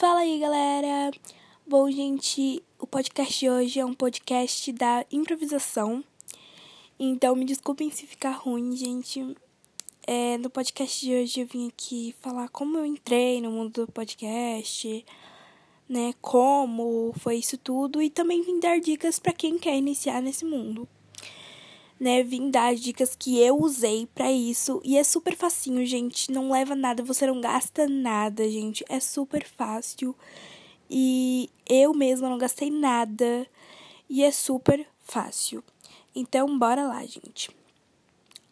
Fala aí, galera! Bom, gente, o podcast de hoje é um podcast da improvisação. Então, me desculpem se ficar ruim, gente. É, no podcast de hoje eu vim aqui falar como eu entrei no mundo do podcast, né? Como foi isso tudo e também vim dar dicas para quem quer iniciar nesse mundo né, vim dar dicas que eu usei para isso e é super facinho, gente, não leva nada, você não gasta nada, gente, é super fácil. E eu mesma não gastei nada e é super fácil. Então, bora lá, gente.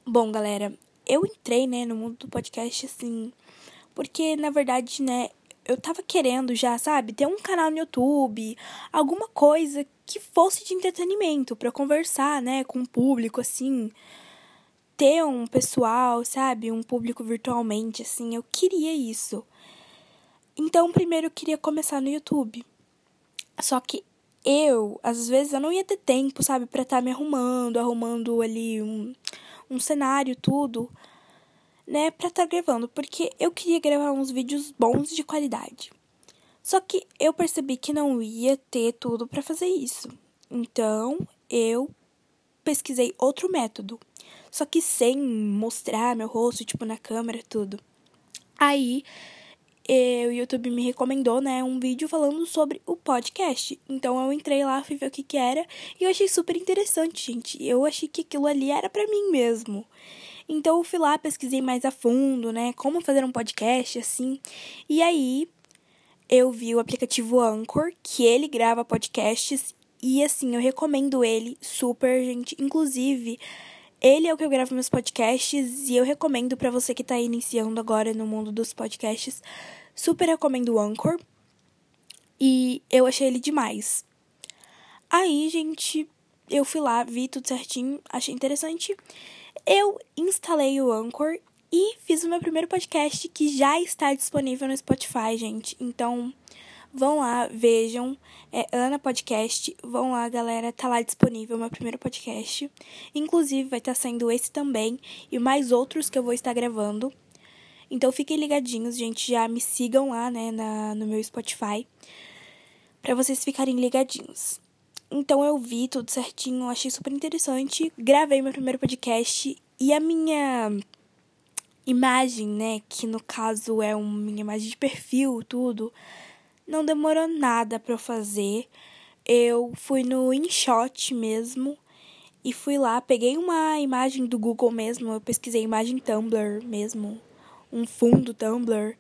Bom, galera, eu entrei, né, no mundo do podcast assim, porque na verdade, né, eu tava querendo já, sabe, ter um canal no YouTube, alguma coisa que fosse de entretenimento para conversar, né, com o público assim, ter um pessoal, sabe, um público virtualmente assim. Eu queria isso. Então, primeiro eu queria começar no YouTube. Só que eu, às vezes, eu não ia ter tempo, sabe, para estar tá me arrumando, arrumando ali um, um cenário, tudo né, para estar tá gravando, porque eu queria gravar uns vídeos bons de qualidade. Só que eu percebi que não ia ter tudo para fazer isso. Então, eu pesquisei outro método, só que sem mostrar meu rosto, tipo, na câmera, tudo. Aí, o YouTube me recomendou, né, um vídeo falando sobre o podcast. Então eu entrei lá, fui ver o que que era e eu achei super interessante, gente. Eu achei que aquilo ali era para mim mesmo. Então eu fui lá, pesquisei mais a fundo, né? Como fazer um podcast assim. E aí eu vi o aplicativo Anchor, que ele grava podcasts. E assim, eu recomendo ele super, gente. Inclusive, ele é o que eu gravo meus podcasts. E eu recomendo para você que tá iniciando agora no mundo dos podcasts. Super recomendo o Anchor. E eu achei ele demais. Aí, gente, eu fui lá, vi tudo certinho, achei interessante eu instalei o Anchor e fiz o meu primeiro podcast que já está disponível no Spotify, gente. Então, vão lá, vejam. É Ana Podcast. Vão lá, galera. Tá lá disponível meu primeiro podcast. Inclusive, vai estar tá saindo esse também e mais outros que eu vou estar gravando. Então, fiquem ligadinhos, gente. Já me sigam lá, né, na, no meu Spotify. Pra vocês ficarem ligadinhos. Então eu vi tudo certinho, achei super interessante. Gravei meu primeiro podcast e a minha imagem, né, que no caso é uma imagem de perfil, tudo, não demorou nada para eu fazer. Eu fui no InShot mesmo e fui lá, peguei uma imagem do Google mesmo, eu pesquisei imagem Tumblr mesmo, um fundo Tumblr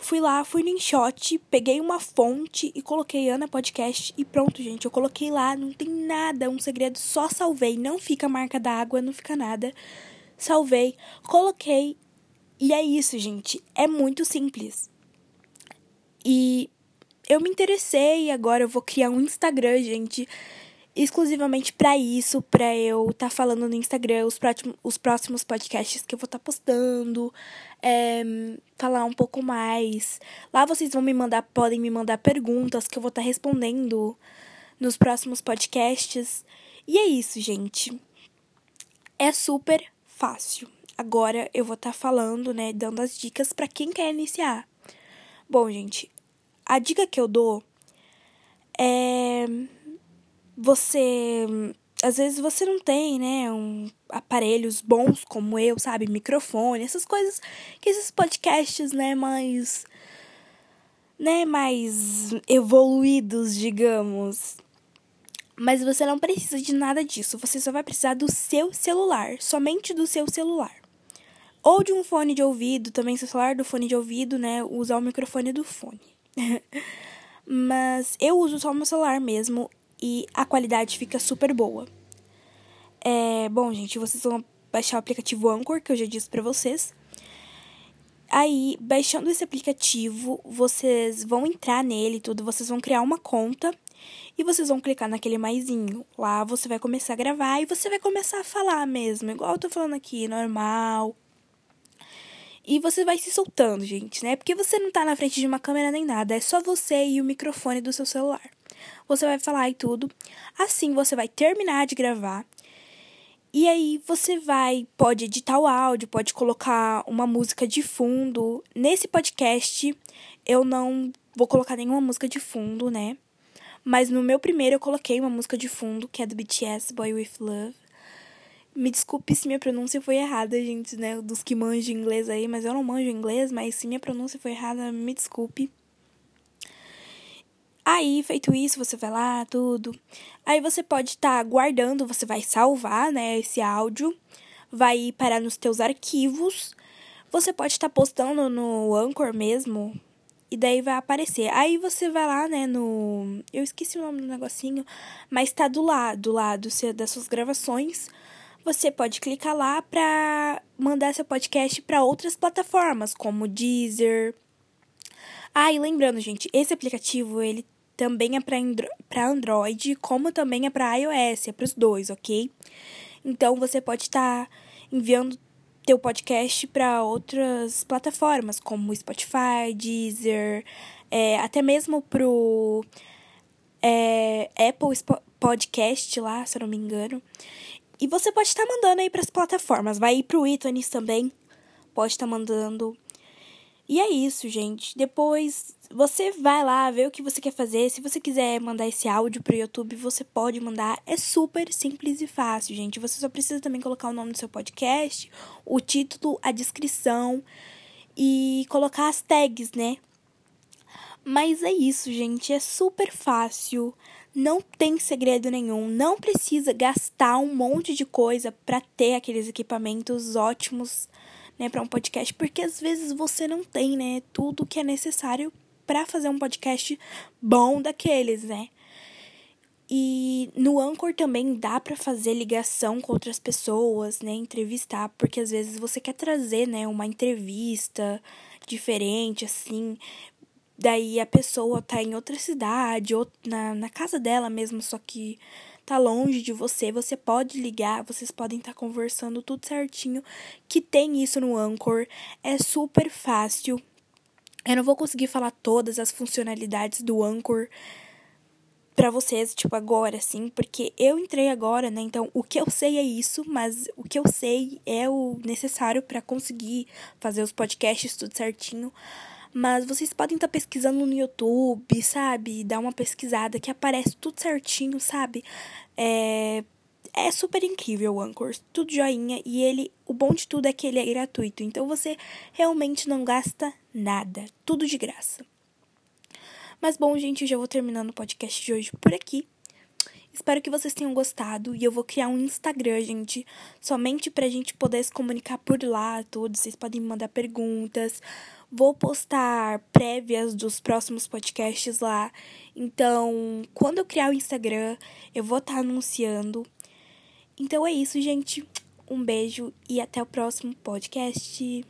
Fui lá, fui no InShot, peguei uma fonte e coloquei Ana Podcast e pronto, gente. Eu coloquei lá, não tem nada, um segredo, só salvei. Não fica marca d'água, não fica nada. Salvei, coloquei e é isso, gente. É muito simples. E eu me interessei agora eu vou criar um Instagram, gente exclusivamente para isso, para eu estar tá falando no Instagram os, próximos, os próximos podcasts que eu vou estar tá postando, é, falar um pouco mais. Lá vocês vão me mandar, podem me mandar perguntas que eu vou estar tá respondendo nos próximos podcasts. E é isso, gente. É super fácil. Agora eu vou estar tá falando, né, dando as dicas para quem quer iniciar. Bom, gente, a dica que eu dou é você às vezes você não tem, né, um aparelhos bons como eu, sabe, microfone, essas coisas que esses podcasts, né, mais né, mais evoluídos, digamos. Mas você não precisa de nada disso, você só vai precisar do seu celular, somente do seu celular. Ou de um fone de ouvido, também se falar do fone de ouvido, né, usar o microfone do fone. Mas eu uso só o meu celular mesmo e a qualidade fica super boa. É, bom, gente, vocês vão baixar o aplicativo Anchor, que eu já disse para vocês. Aí, baixando esse aplicativo, vocês vão entrar nele tudo, vocês vão criar uma conta e vocês vão clicar naquele maisinho. Lá você vai começar a gravar e você vai começar a falar mesmo, igual eu tô falando aqui, normal. E você vai se soltando, gente, né? Porque você não tá na frente de uma câmera nem nada, é só você e o microfone do seu celular você vai falar e tudo. Assim você vai terminar de gravar. E aí você vai, pode editar o áudio, pode colocar uma música de fundo. Nesse podcast, eu não vou colocar nenhuma música de fundo, né? Mas no meu primeiro eu coloquei uma música de fundo, que é do BTS, Boy With Love. Me desculpe se minha pronúncia foi errada, gente, né? Dos que manjam inglês aí, mas eu não manjo inglês, mas se minha pronúncia foi errada, me desculpe. Aí, feito isso, você vai lá, tudo. Aí você pode estar tá guardando, você vai salvar, né, esse áudio, vai parar nos teus arquivos. Você pode estar tá postando no Anchor mesmo, e daí vai aparecer. Aí você vai lá, né, no. Eu esqueci o nome do negocinho, mas tá do lado, do lado das suas gravações. Você pode clicar lá pra mandar seu podcast para outras plataformas, como Deezer. Ah, e lembrando, gente, esse aplicativo ele também é para Android, como também é para iOS, é para os dois, ok? Então você pode estar tá enviando teu podcast para outras plataformas, como Spotify, Deezer, é, até mesmo pro é, Apple Podcast lá, se eu não me engano. E você pode estar tá mandando aí para as plataformas, vai ir pro iTunes também, pode estar tá mandando. E é isso, gente. Depois você vai lá ver o que você quer fazer. Se você quiser mandar esse áudio pro YouTube, você pode mandar. É super simples e fácil, gente. Você só precisa também colocar o nome do seu podcast, o título, a descrição e colocar as tags, né? Mas é isso, gente. É super fácil. Não tem segredo nenhum. Não precisa gastar um monte de coisa para ter aqueles equipamentos ótimos, né, para um podcast, porque às vezes você não tem, né, tudo que é necessário para fazer um podcast bom daqueles, né? E no Anchor também dá para fazer ligação com outras pessoas, né, entrevistar, porque às vezes você quer trazer, né, uma entrevista diferente assim, daí a pessoa tá em outra cidade ou na, na casa dela mesmo, só que tá longe de você, você pode ligar, vocês podem estar tá conversando tudo certinho, que tem isso no Anchor, é super fácil, eu não vou conseguir falar todas as funcionalidades do Anchor para vocês, tipo, agora, assim, porque eu entrei agora, né? Então, o que eu sei é isso, mas o que eu sei é o necessário para conseguir fazer os podcasts tudo certinho. Mas vocês podem estar tá pesquisando no YouTube, sabe? Dar uma pesquisada que aparece tudo certinho, sabe? É, é super incrível o Anchor, tudo joinha e ele, o bom de tudo é que ele é gratuito, então você realmente não gasta nada, tudo de graça. Mas bom, gente, eu já vou terminando o podcast de hoje por aqui. Espero que vocês tenham gostado e eu vou criar um Instagram, gente, somente pra gente poder se comunicar por lá, tudo. Vocês podem me mandar perguntas. Vou postar prévias dos próximos podcasts lá. Então, quando eu criar o Instagram, eu vou estar tá anunciando. Então é isso, gente. Um beijo e até o próximo podcast.